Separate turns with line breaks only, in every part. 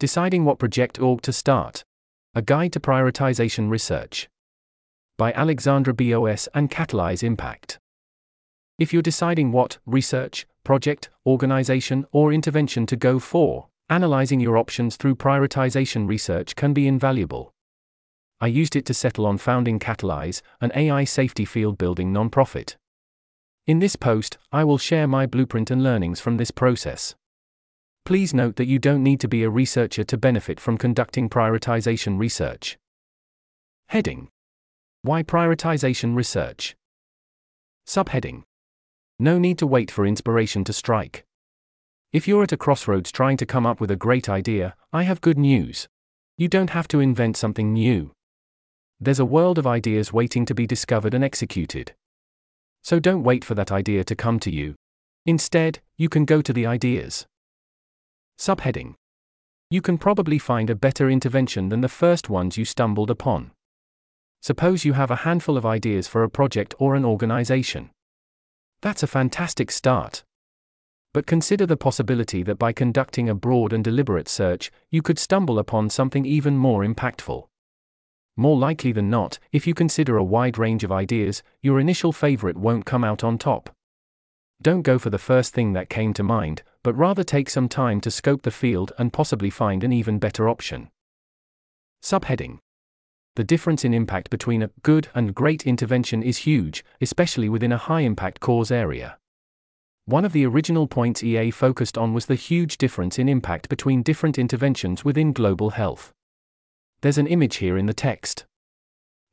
Deciding what project org to start. A Guide to Prioritization Research. By Alexandra Bos and Catalyze Impact. If you're deciding what research, project, organization, or intervention to go for, analyzing your options through prioritization research can be invaluable. I used it to settle on founding Catalyze, an AI safety field building nonprofit. In this post, I will share my blueprint and learnings from this process. Please note that you don't need to be a researcher to benefit from conducting prioritization research. Heading Why prioritization research? Subheading No need to wait for inspiration to strike. If you're at a crossroads trying to come up with a great idea, I have good news. You don't have to invent something new. There's a world of ideas waiting to be discovered and executed. So don't wait for that idea to come to you. Instead, you can go to the ideas. Subheading You can probably find a better intervention than the first ones you stumbled upon. Suppose you have a handful of ideas for a project or an organization. That's a fantastic start. But consider the possibility that by conducting a broad and deliberate search, you could stumble upon something even more impactful. More likely than not, if you consider a wide range of ideas, your initial favorite won't come out on top. Don't go for the first thing that came to mind, but rather take some time to scope the field and possibly find an even better option. Subheading The difference in impact between a good and great intervention is huge, especially within a high impact cause area. One of the original points EA focused on was the huge difference in impact between different interventions within global health. There's an image here in the text.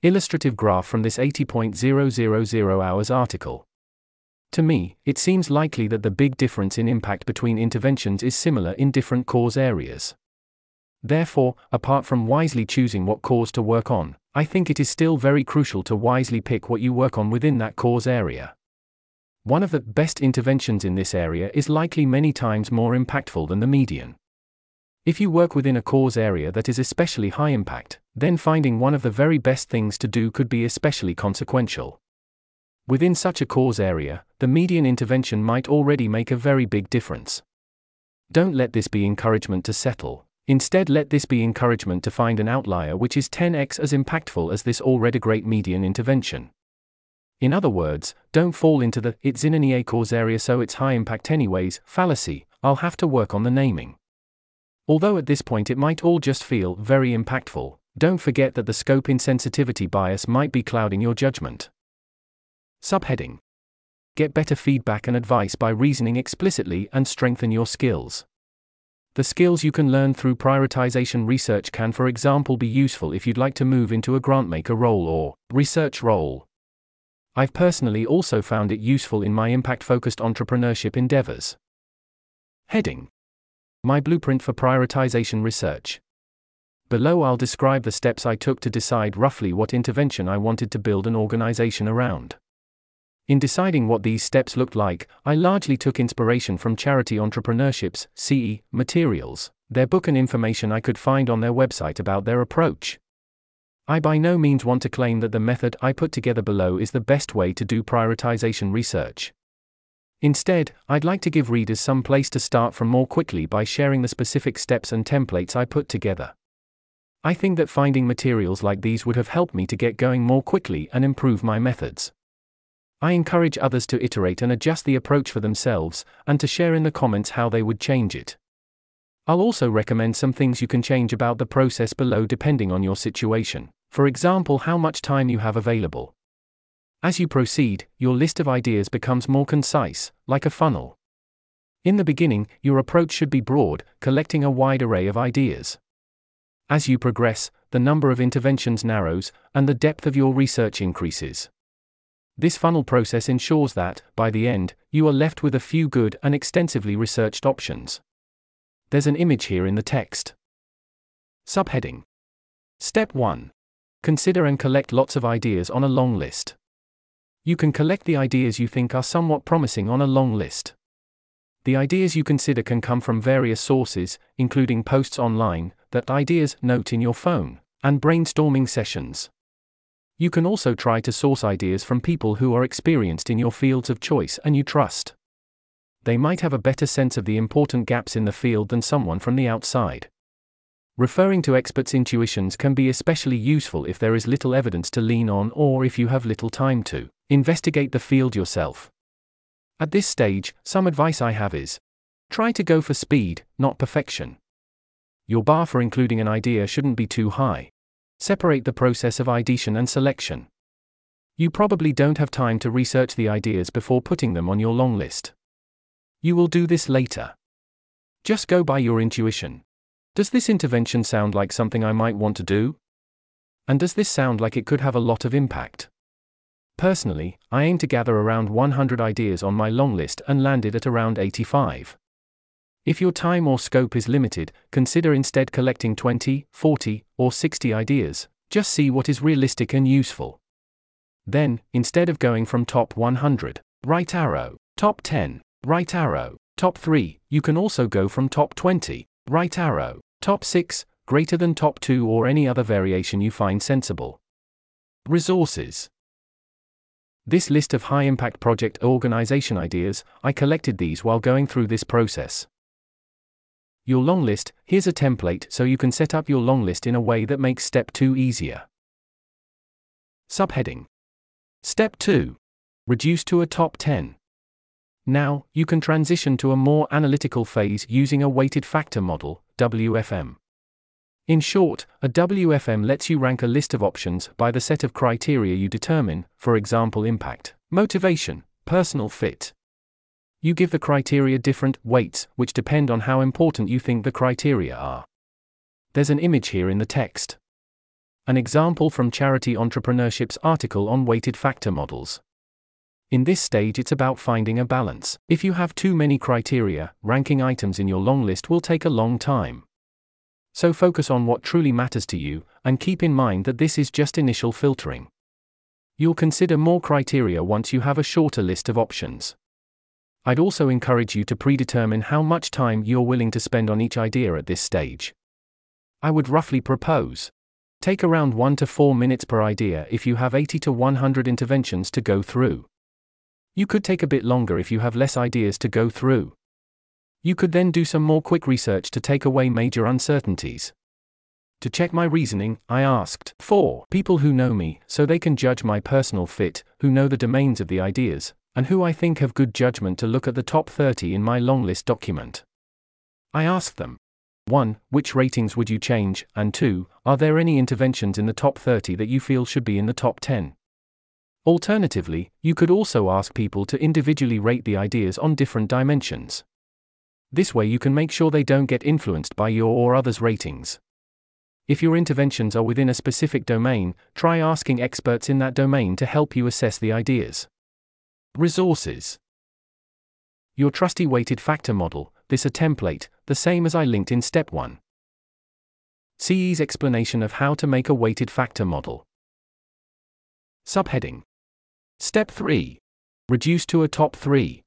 Illustrative graph from this 80.000 hours article. To me, it seems likely that the big difference in impact between interventions is similar in different cause areas. Therefore, apart from wisely choosing what cause to work on, I think it is still very crucial to wisely pick what you work on within that cause area. One of the best interventions in this area is likely many times more impactful than the median. If you work within a cause area that is especially high impact, then finding one of the very best things to do could be especially consequential. Within such a cause area, the median intervention might already make a very big difference. Don't let this be encouragement to settle, instead, let this be encouragement to find an outlier which is 10x as impactful as this already great median intervention. In other words, don't fall into the it's in an EA cause area so it's high impact anyways fallacy, I'll have to work on the naming. Although at this point it might all just feel very impactful, don't forget that the scope insensitivity bias might be clouding your judgment. Subheading Get better feedback and advice by reasoning explicitly and strengthen your skills. The skills you can learn through prioritization research can, for example, be useful if you'd like to move into a grantmaker role or research role. I've personally also found it useful in my impact focused entrepreneurship endeavors. Heading my blueprint for prioritization research. Below, I'll describe the steps I took to decide roughly what intervention I wanted to build an organization around. In deciding what these steps looked like, I largely took inspiration from Charity Entrepreneurship's CE materials, their book, and information I could find on their website about their approach. I by no means want to claim that the method I put together below is the best way to do prioritization research. Instead, I'd like to give readers some place to start from more quickly by sharing the specific steps and templates I put together. I think that finding materials like these would have helped me to get going more quickly and improve my methods. I encourage others to iterate and adjust the approach for themselves, and to share in the comments how they would change it. I'll also recommend some things you can change about the process below depending on your situation, for example, how much time you have available. As you proceed, your list of ideas becomes more concise, like a funnel. In the beginning, your approach should be broad, collecting a wide array of ideas. As you progress, the number of interventions narrows, and the depth of your research increases. This funnel process ensures that, by the end, you are left with a few good and extensively researched options. There's an image here in the text. Subheading Step 1 Consider and collect lots of ideas on a long list. You can collect the ideas you think are somewhat promising on a long list. The ideas you consider can come from various sources, including posts online, that ideas note in your phone, and brainstorming sessions. You can also try to source ideas from people who are experienced in your fields of choice and you trust. They might have a better sense of the important gaps in the field than someone from the outside. Referring to experts' intuitions can be especially useful if there is little evidence to lean on or if you have little time to investigate the field yourself. At this stage, some advice I have is try to go for speed, not perfection. Your bar for including an idea shouldn't be too high. Separate the process of ideation and selection. You probably don't have time to research the ideas before putting them on your long list. You will do this later. Just go by your intuition. Does this intervention sound like something I might want to do? And does this sound like it could have a lot of impact? Personally, I aim to gather around 100 ideas on my long list and landed at around 85. If your time or scope is limited, consider instead collecting 20, 40, or 60 ideas. Just see what is realistic and useful. Then, instead of going from top 100, right arrow, top 10, right arrow, top 3, you can also go from top 20, right arrow, top 6, greater than top 2 or any other variation you find sensible. Resources This list of high impact project organization ideas, I collected these while going through this process. Your long list, here's a template so you can set up your long list in a way that makes step 2 easier. Subheading Step 2 Reduce to a top 10. Now, you can transition to a more analytical phase using a weighted factor model, WFM. In short, a WFM lets you rank a list of options by the set of criteria you determine, for example, impact, motivation, personal fit. You give the criteria different weights, which depend on how important you think the criteria are. There's an image here in the text. An example from Charity Entrepreneurship's article on weighted factor models. In this stage, it's about finding a balance. If you have too many criteria, ranking items in your long list will take a long time. So focus on what truly matters to you, and keep in mind that this is just initial filtering. You'll consider more criteria once you have a shorter list of options. I'd also encourage you to predetermine how much time you're willing to spend on each idea at this stage. I would roughly propose take around 1 to 4 minutes per idea if you have 80 to 100 interventions to go through. You could take a bit longer if you have less ideas to go through. You could then do some more quick research to take away major uncertainties. To check my reasoning, I asked 4 people who know me, so they can judge my personal fit, who know the domains of the ideas, and who I think have good judgment to look at the top 30 in my long list document. I asked them 1. Which ratings would you change? And 2. Are there any interventions in the top 30 that you feel should be in the top 10? Alternatively, you could also ask people to individually rate the ideas on different dimensions. This way, you can make sure they don't get influenced by your or others' ratings. If your interventions are within a specific domain, try asking experts in that domain to help you assess the ideas. Resources Your trusty weighted factor model, this a template, the same as I linked in step 1. CE's explanation of how to make a weighted factor model. Subheading Step 3. Reduce to a top 3.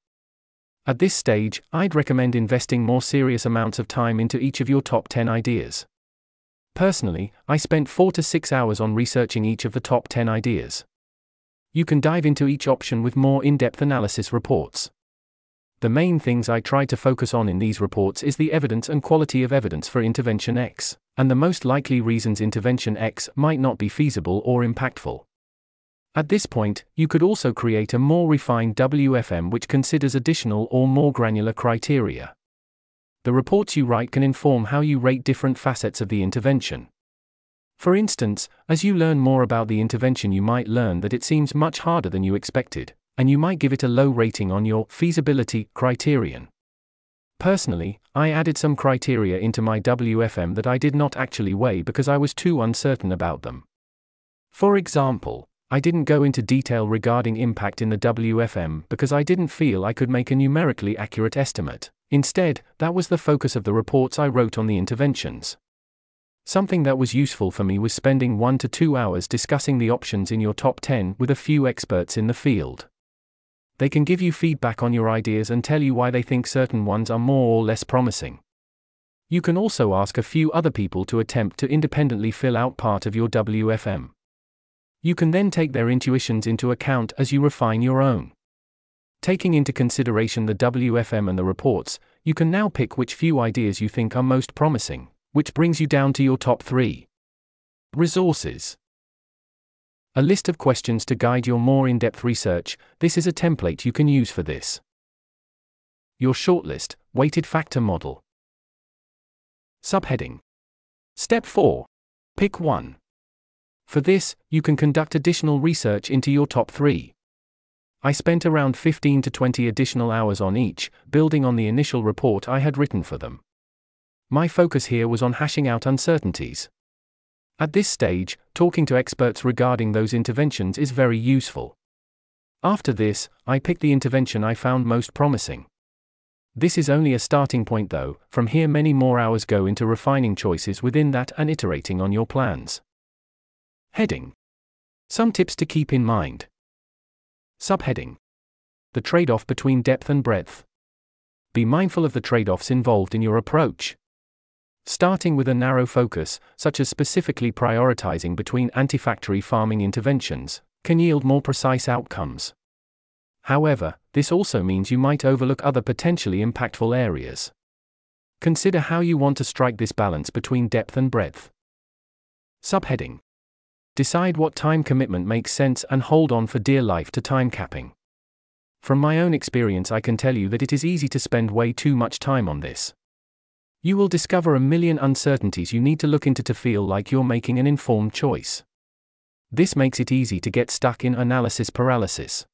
At this stage, I'd recommend investing more serious amounts of time into each of your top 10 ideas. Personally, I spent 4 to 6 hours on researching each of the top 10 ideas. You can dive into each option with more in depth analysis reports. The main things I try to focus on in these reports is the evidence and quality of evidence for intervention X, and the most likely reasons intervention X might not be feasible or impactful. At this point, you could also create a more refined WFM which considers additional or more granular criteria. The reports you write can inform how you rate different facets of the intervention. For instance, as you learn more about the intervention, you might learn that it seems much harder than you expected, and you might give it a low rating on your feasibility criterion. Personally, I added some criteria into my WFM that I did not actually weigh because I was too uncertain about them. For example, I didn't go into detail regarding impact in the WFM because I didn't feel I could make a numerically accurate estimate. Instead, that was the focus of the reports I wrote on the interventions. Something that was useful for me was spending one to two hours discussing the options in your top 10 with a few experts in the field. They can give you feedback on your ideas and tell you why they think certain ones are more or less promising. You can also ask a few other people to attempt to independently fill out part of your WFM. You can then take their intuitions into account as you refine your own. Taking into consideration the WFM and the reports, you can now pick which few ideas you think are most promising, which brings you down to your top 3. Resources A list of questions to guide your more in depth research. This is a template you can use for this. Your shortlist, weighted factor model. Subheading Step 4. Pick one. For this, you can conduct additional research into your top three. I spent around 15 to 20 additional hours on each, building on the initial report I had written for them. My focus here was on hashing out uncertainties. At this stage, talking to experts regarding those interventions is very useful. After this, I picked the intervention I found most promising. This is only a starting point though, from here many more hours go into refining choices within that and iterating on your plans. Heading Some tips to keep in mind. Subheading The trade off between depth and breadth. Be mindful of the trade offs involved in your approach. Starting with a narrow focus, such as specifically prioritizing between anti-factory farming interventions, can yield more precise outcomes. However, this also means you might overlook other potentially impactful areas. Consider how you want to strike this balance between depth and breadth. Subheading Decide what time commitment makes sense and hold on for dear life to time capping. From my own experience, I can tell you that it is easy to spend way too much time on this. You will discover a million uncertainties you need to look into to feel like you're making an informed choice. This makes it easy to get stuck in analysis paralysis.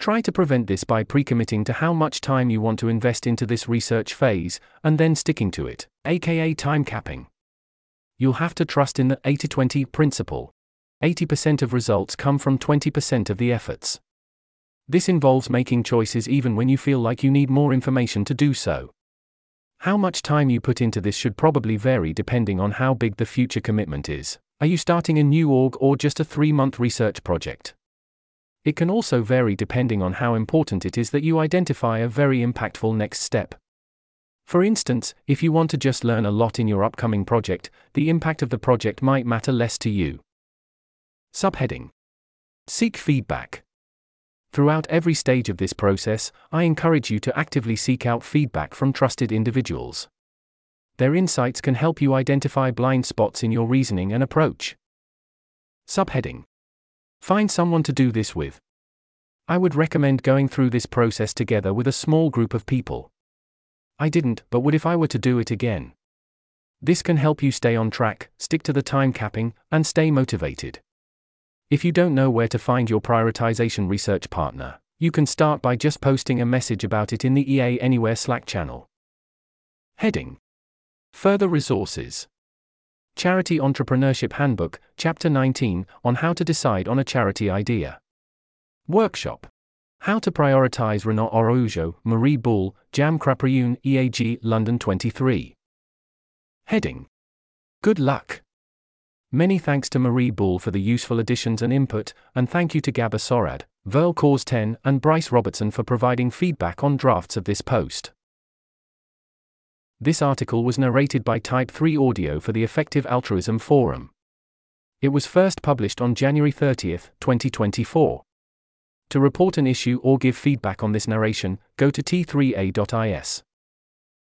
Try to prevent this by pre-committing to how much time you want to invest into this research phase, and then sticking to it, aka time capping. You'll have to trust in the 80-20 principle. 80% of results come from 20% of the efforts. This involves making choices even when you feel like you need more information to do so. How much time you put into this should probably vary depending on how big the future commitment is. Are you starting a new org or just a three month research project? It can also vary depending on how important it is that you identify a very impactful next step. For instance, if you want to just learn a lot in your upcoming project, the impact of the project might matter less to you. Subheading Seek feedback. Throughout every stage of this process, I encourage you to actively seek out feedback from trusted individuals. Their insights can help you identify blind spots in your reasoning and approach. Subheading Find someone to do this with. I would recommend going through this process together with a small group of people. I didn't, but would if I were to do it again. This can help you stay on track, stick to the time capping, and stay motivated. If you don't know where to find your prioritization research partner, you can start by just posting a message about it in the EA Anywhere Slack channel. Heading Further resources Charity Entrepreneurship Handbook, Chapter 19, on how to decide on a charity idea. Workshop. How to prioritize Renaud Araujo, Marie Buhl, Jam Kraprayoon, EAG, London 23. Heading. Good luck. Many thanks to Marie Buhl for the useful additions and input, and thank you to Gabor Sorad, Verl Cause 10, and Bryce Robertson for providing feedback on drafts of this post. This article was narrated by Type 3 Audio for the Effective Altruism Forum. It was first published on January 30, 2024. To report an issue or give feedback on this narration, go to t3a.is.